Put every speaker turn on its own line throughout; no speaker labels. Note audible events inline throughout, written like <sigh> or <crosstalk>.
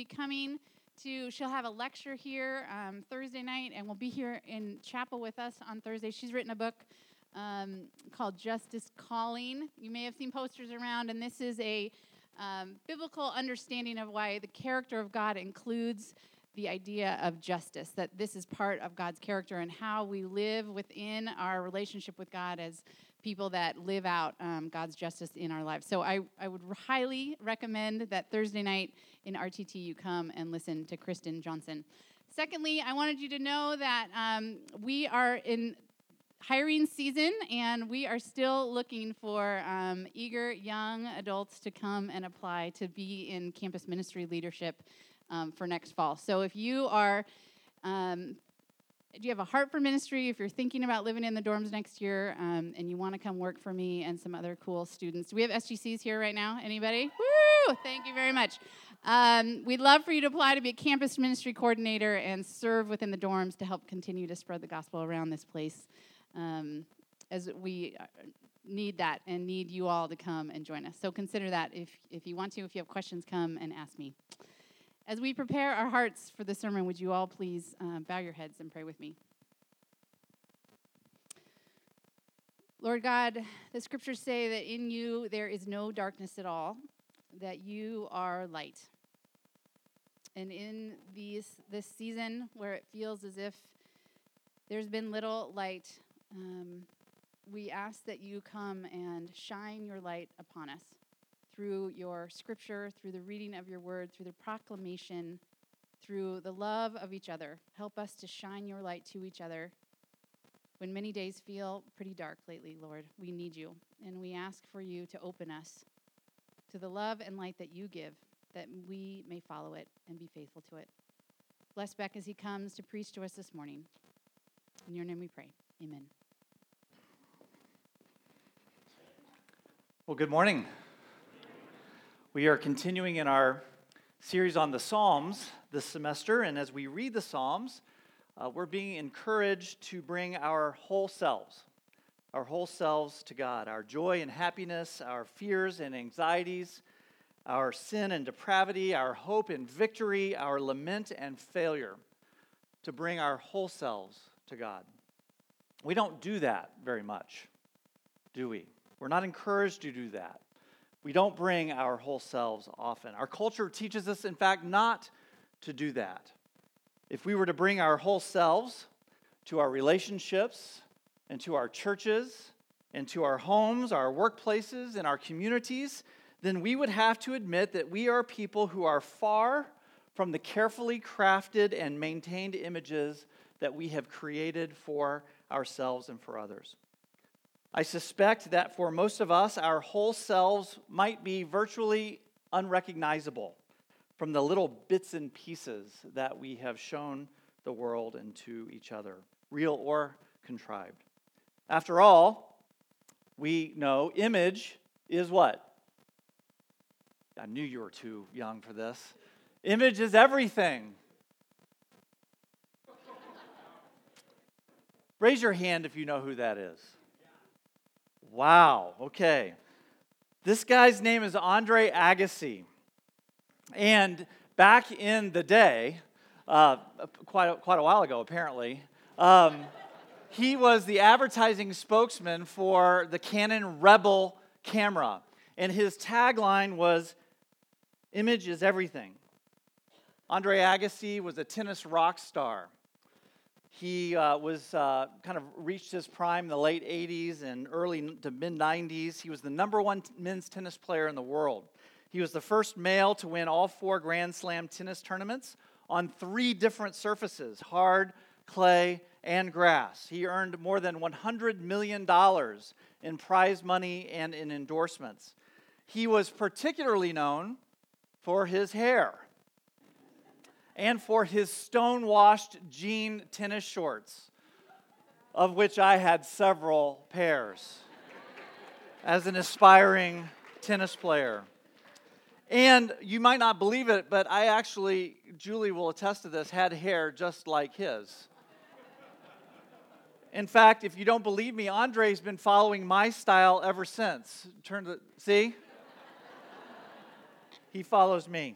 be coming to, she'll have a lecture here um, Thursday night, and will be here in chapel with us on Thursday. She's written a book um, called Justice Calling. You may have seen posters around, and this is a um, biblical understanding of why the character of God includes the idea of justice, that this is part of God's character and how we live within our relationship with God as people that live out um, God's justice in our lives. So I, I would highly recommend that Thursday night in RTT you come and listen to Kristen Johnson. Secondly, I wanted you to know that um, we are in hiring season and we are still looking for um, eager young adults to come and apply to be in campus ministry leadership um, for next fall. So if you are um, do you have a heart for ministry if you're thinking about living in the dorms next year um, and you want to come work for me and some other cool students do we have sgcs here right now anybody Woo! thank you very much um, we'd love for you to apply to be a campus ministry coordinator and serve within the dorms to help continue to spread the gospel around this place. Um, as we uh, need that and need you all to come and join us. So consider that if, if you want to if you have questions come and ask me. As we prepare our hearts for the sermon, would you all please uh, bow your heads and pray with me? Lord God, the scriptures say that in you there is no darkness at all, that you are light. And in these, this season where it feels as if there's been little light, um, we ask that you come and shine your light upon us through your scripture, through the reading of your word, through the proclamation, through the love of each other. Help us to shine your light to each other. When many days feel pretty dark lately, Lord, we need you. And we ask for you to open us to the love and light that you give, that we may follow it and be faithful to it. Bless Beck as he comes to preach to us this morning. In your name we pray. Amen.
Well, good morning. We are continuing in our series on the Psalms this semester, and as we read the Psalms, uh, we're being encouraged to bring our whole selves, our whole selves to God, our joy and happiness, our fears and anxieties, our sin and depravity, our hope and victory, our lament and failure, to bring our whole selves to God. We don't do that very much, do we? We're not encouraged to do that. We don't bring our whole selves often. Our culture teaches us, in fact, not to do that. If we were to bring our whole selves to our relationships and to our churches and to our homes, our workplaces, and our communities, then we would have to admit that we are people who are far from the carefully crafted and maintained images that we have created for ourselves and for others. I suspect that for most of us, our whole selves might be virtually unrecognizable from the little bits and pieces that we have shown the world and to each other, real or contrived. After all, we know image is what? I knew you were too young for this. Image is everything. Raise your hand if you know who that is. Wow, okay. This guy's name is Andre Agassi. And back in the day, uh, quite, a, quite a while ago apparently, um, he was the advertising spokesman for the Canon Rebel camera. And his tagline was Image is everything. Andre Agassi was a tennis rock star. He uh, was uh, kind of reached his prime in the late 80s and early to mid 90s. He was the number one men's tennis player in the world. He was the first male to win all four Grand Slam tennis tournaments on three different surfaces hard, clay, and grass. He earned more than $100 million in prize money and in endorsements. He was particularly known for his hair and for his stone-washed jean tennis shorts, of which I had several pairs as an aspiring tennis player. And you might not believe it, but I actually, Julie will attest to this, had hair just like his. In fact, if you don't believe me, Andre's been following my style ever since. Turn to see? <laughs> he follows me.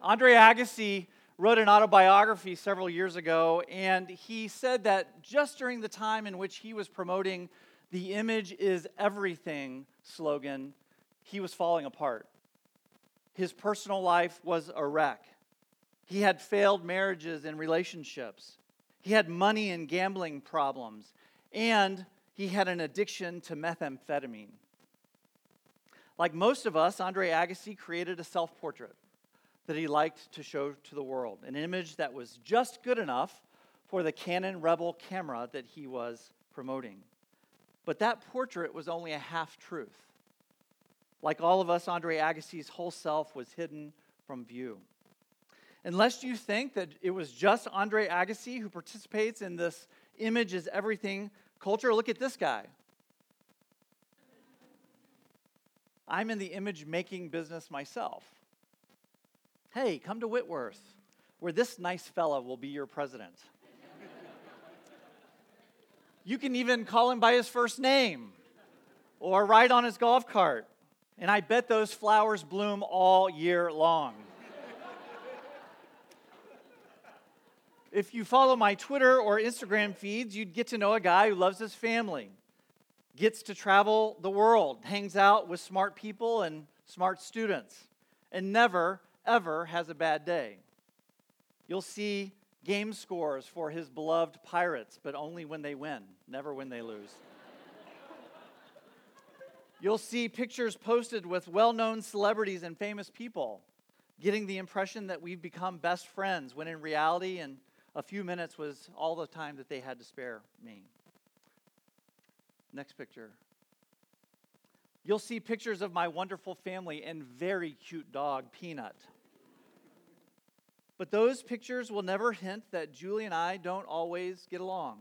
Andre Agassi wrote an autobiography several years ago, and he said that just during the time in which he was promoting the image is everything slogan, he was falling apart. His personal life was a wreck. He had failed marriages and relationships. He had money and gambling problems. And he had an addiction to methamphetamine. Like most of us, Andre Agassi created a self portrait that he liked to show to the world, an image that was just good enough for the Canon Rebel camera that he was promoting. But that portrait was only a half truth. Like all of us, Andre Agassi's whole self was hidden from view. Unless you think that it was just Andre Agassi who participates in this image is everything culture, look at this guy. I'm in the image making business myself. Hey, come to Whitworth, where this nice fella will be your president. you can even call him by his first name or ride on his golf cart. And I bet those flowers bloom all year long. If you follow my Twitter or Instagram feeds, you'd get to know a guy who loves his family, gets to travel the world, hangs out with smart people and smart students, and never, ever has a bad day. You'll see game scores for his beloved Pirates, but only when they win, never when they lose. You'll see pictures posted with well known celebrities and famous people, getting the impression that we've become best friends, when in reality, and a few minutes was all the time that they had to spare me. Next picture. You'll see pictures of my wonderful family and very cute dog, Peanut. But those pictures will never hint that Julie and I don't always get along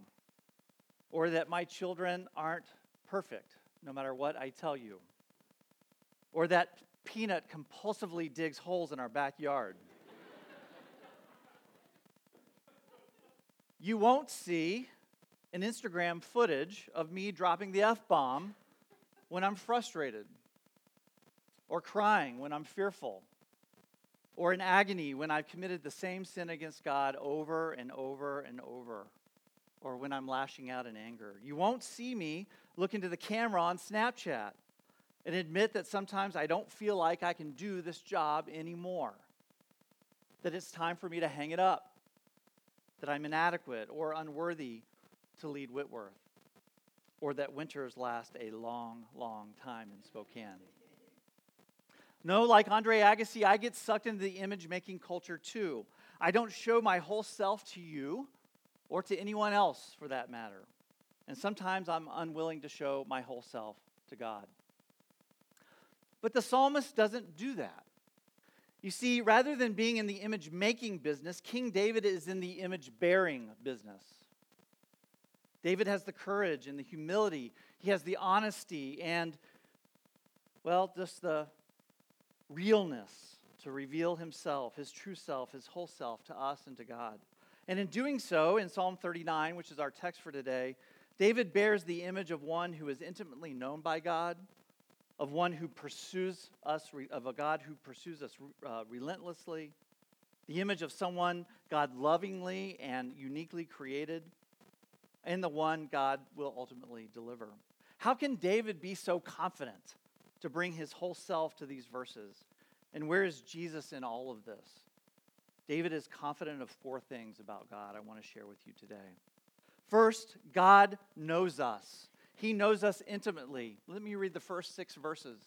or that my children aren't perfect, no matter what I tell you, or that Peanut compulsively digs holes in our backyard. You won't see an Instagram footage of me dropping the F bomb when I'm frustrated, or crying when I'm fearful, or in agony when I've committed the same sin against God over and over and over, or when I'm lashing out in anger. You won't see me look into the camera on Snapchat and admit that sometimes I don't feel like I can do this job anymore, that it's time for me to hang it up that I'm inadequate or unworthy to lead Whitworth, or that winters last a long, long time in Spokane. No, like Andre Agassi, I get sucked into the image making culture too. I don't show my whole self to you or to anyone else for that matter. And sometimes I'm unwilling to show my whole self to God. But the psalmist doesn't do that. You see, rather than being in the image making business, King David is in the image bearing business. David has the courage and the humility, he has the honesty and, well, just the realness to reveal himself, his true self, his whole self to us and to God. And in doing so, in Psalm 39, which is our text for today, David bears the image of one who is intimately known by God of one who pursues us, of a God who pursues us uh, relentlessly, the image of someone God lovingly and uniquely created, and the one God will ultimately deliver. How can David be so confident to bring his whole self to these verses? And where is Jesus in all of this? David is confident of four things about God I want to share with you today. First, God knows us. He knows us intimately. Let me read the first six verses.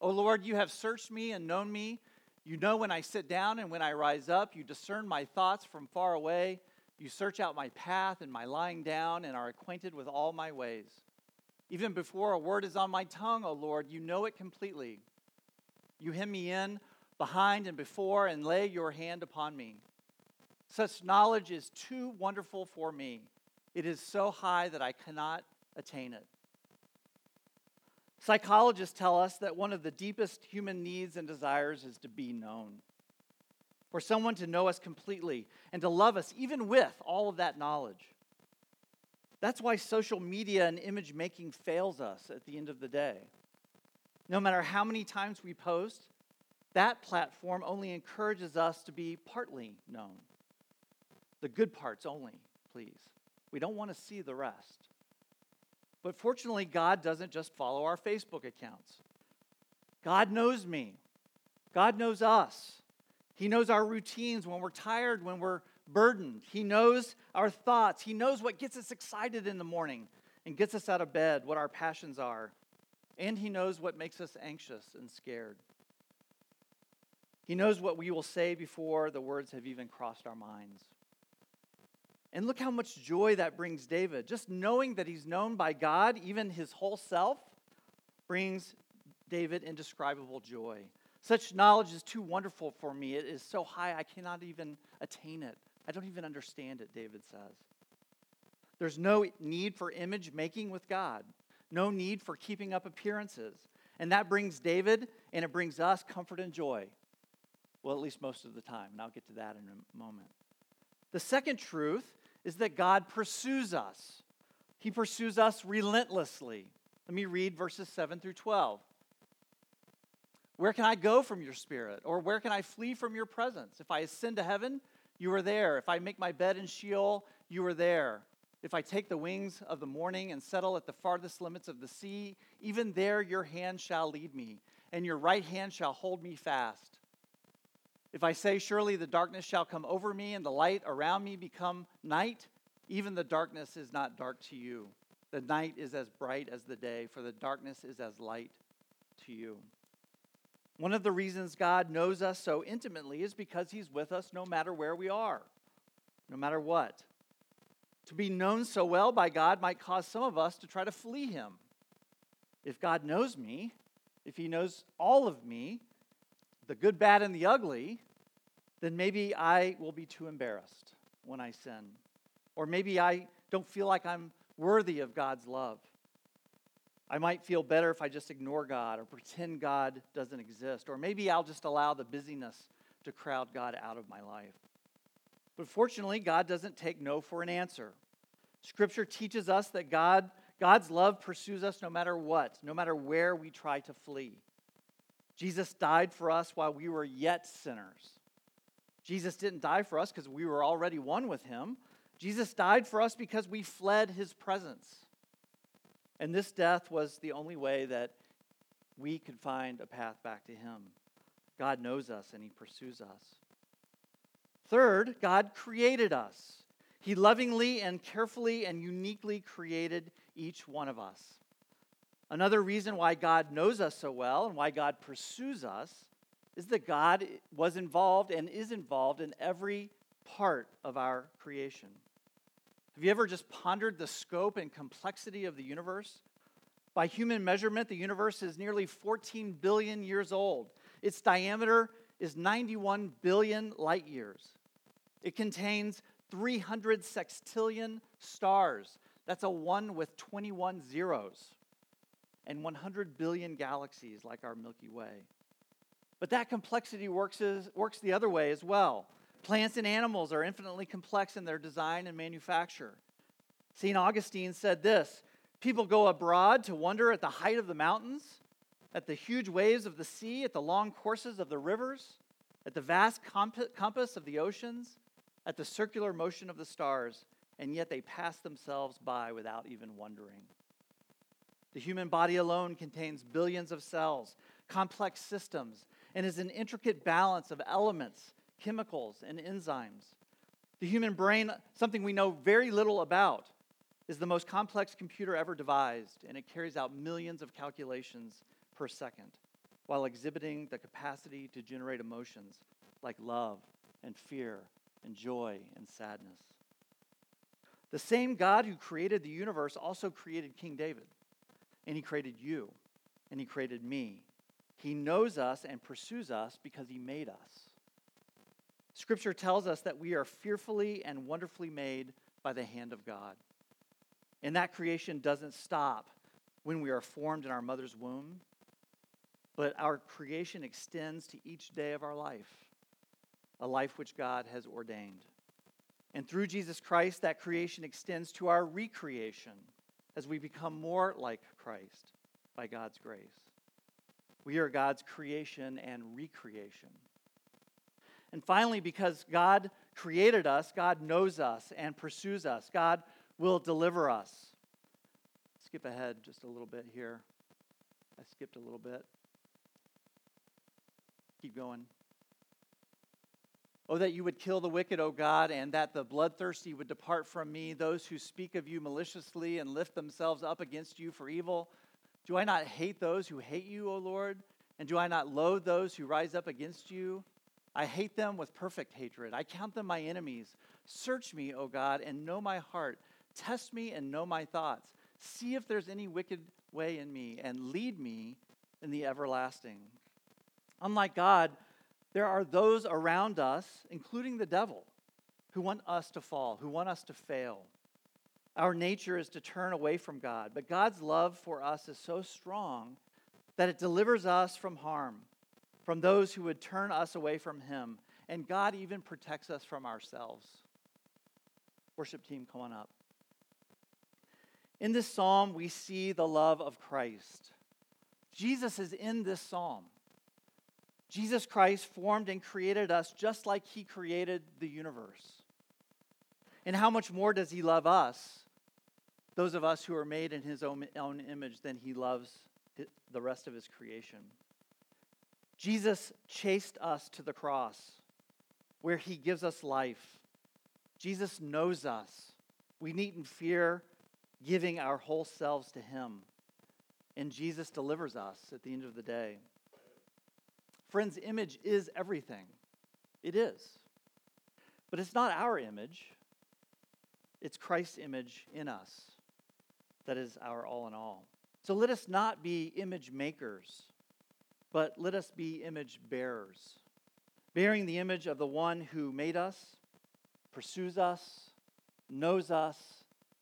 O Lord, you have searched me and known me. You know when I sit down and when I rise up. You discern my thoughts from far away. You search out my path and my lying down and are acquainted with all my ways. Even before a word is on my tongue, O Lord, you know it completely. You hem me in behind and before and lay your hand upon me. Such knowledge is too wonderful for me. It is so high that I cannot attain it. Psychologists tell us that one of the deepest human needs and desires is to be known. For someone to know us completely and to love us, even with all of that knowledge. That's why social media and image making fails us at the end of the day. No matter how many times we post, that platform only encourages us to be partly known. The good parts only, please. We don't want to see the rest. But fortunately, God doesn't just follow our Facebook accounts. God knows me. God knows us. He knows our routines when we're tired, when we're burdened. He knows our thoughts. He knows what gets us excited in the morning and gets us out of bed, what our passions are. And He knows what makes us anxious and scared. He knows what we will say before the words have even crossed our minds. And look how much joy that brings David. Just knowing that he's known by God, even his whole self, brings David indescribable joy. Such knowledge is too wonderful for me. It is so high, I cannot even attain it. I don't even understand it, David says. There's no need for image making with God, no need for keeping up appearances. And that brings David and it brings us comfort and joy. Well, at least most of the time. And I'll get to that in a moment. The second truth is that God pursues us, He pursues us relentlessly. Let me read verses 7 through 12. Where can I go from your spirit? Or where can I flee from your presence? If I ascend to heaven, you are there. If I make my bed in Sheol, you are there. If I take the wings of the morning and settle at the farthest limits of the sea, even there your hand shall lead me, and your right hand shall hold me fast. If I say, Surely the darkness shall come over me, and the light around me become night, even the darkness is not dark to you. The night is as bright as the day, for the darkness is as light to you. One of the reasons God knows us so intimately is because He's with us no matter where we are, no matter what. To be known so well by God might cause some of us to try to flee Him. If God knows me, if He knows all of me, the good, bad, and the ugly, then maybe I will be too embarrassed when I sin. Or maybe I don't feel like I'm worthy of God's love. I might feel better if I just ignore God or pretend God doesn't exist. Or maybe I'll just allow the busyness to crowd God out of my life. But fortunately, God doesn't take no for an answer. Scripture teaches us that God, God's love pursues us no matter what, no matter where we try to flee. Jesus died for us while we were yet sinners. Jesus didn't die for us because we were already one with him. Jesus died for us because we fled his presence. And this death was the only way that we could find a path back to him. God knows us and he pursues us. Third, God created us. He lovingly and carefully and uniquely created each one of us. Another reason why God knows us so well and why God pursues us is that God was involved and is involved in every part of our creation. Have you ever just pondered the scope and complexity of the universe? By human measurement, the universe is nearly 14 billion years old. Its diameter is 91 billion light years. It contains 300 sextillion stars. That's a one with 21 zeros and 100 billion galaxies like our Milky Way. But that complexity works, as, works the other way as well. Plants and animals are infinitely complex in their design and manufacture. St. Augustine said this People go abroad to wonder at the height of the mountains, at the huge waves of the sea, at the long courses of the rivers, at the vast compass of the oceans, at the circular motion of the stars, and yet they pass themselves by without even wondering. The human body alone contains billions of cells, complex systems, and is an intricate balance of elements, chemicals, and enzymes. The human brain, something we know very little about, is the most complex computer ever devised, and it carries out millions of calculations per second while exhibiting the capacity to generate emotions like love and fear and joy and sadness. The same God who created the universe also created King David and He created you, and He created me. He knows us and pursues us because He made us. Scripture tells us that we are fearfully and wonderfully made by the hand of God. And that creation doesn't stop when we are formed in our mother's womb, but our creation extends to each day of our life, a life which God has ordained. And through Jesus Christ, that creation extends to our recreation as we become more like Christ by God's grace. We are God's creation and recreation. And finally, because God created us, God knows us and pursues us. God will deliver us. Skip ahead just a little bit here. I skipped a little bit. Keep going. Oh, that you would kill the wicked, O God, and that the bloodthirsty would depart from me, those who speak of you maliciously and lift themselves up against you for evil. Do I not hate those who hate you, O Lord? And do I not loathe those who rise up against you? I hate them with perfect hatred. I count them my enemies. Search me, O God, and know my heart. Test me and know my thoughts. See if there's any wicked way in me, and lead me in the everlasting. Unlike God, there are those around us, including the devil, who want us to fall, who want us to fail. Our nature is to turn away from God, but God's love for us is so strong that it delivers us from harm, from those who would turn us away from Him. And God even protects us from ourselves. Worship team, come on up. In this psalm, we see the love of Christ. Jesus is in this psalm. Jesus Christ formed and created us just like he created the universe. And how much more does he love us, those of us who are made in his own, own image, than he loves the rest of his creation? Jesus chased us to the cross where he gives us life. Jesus knows us. We needn't fear giving our whole selves to him. And Jesus delivers us at the end of the day. Friends, image is everything. It is. But it's not our image, it's Christ's image in us that is our all in all. So let us not be image makers, but let us be image bearers, bearing the image of the one who made us, pursues us, knows us,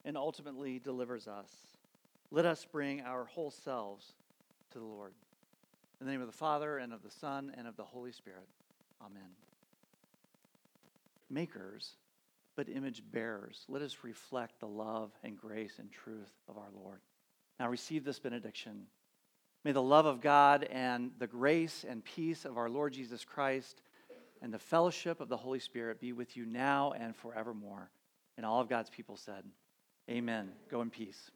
and ultimately delivers us. Let us bring our whole selves to the Lord. In the name of the Father, and of the Son, and of the Holy Spirit. Amen. Makers, but image bearers, let us reflect the love and grace and truth of our Lord. Now receive this benediction. May the love of God and the grace and peace of our Lord Jesus Christ and the fellowship of the Holy Spirit be with you now and forevermore. And all of God's people said, Amen. Go in peace.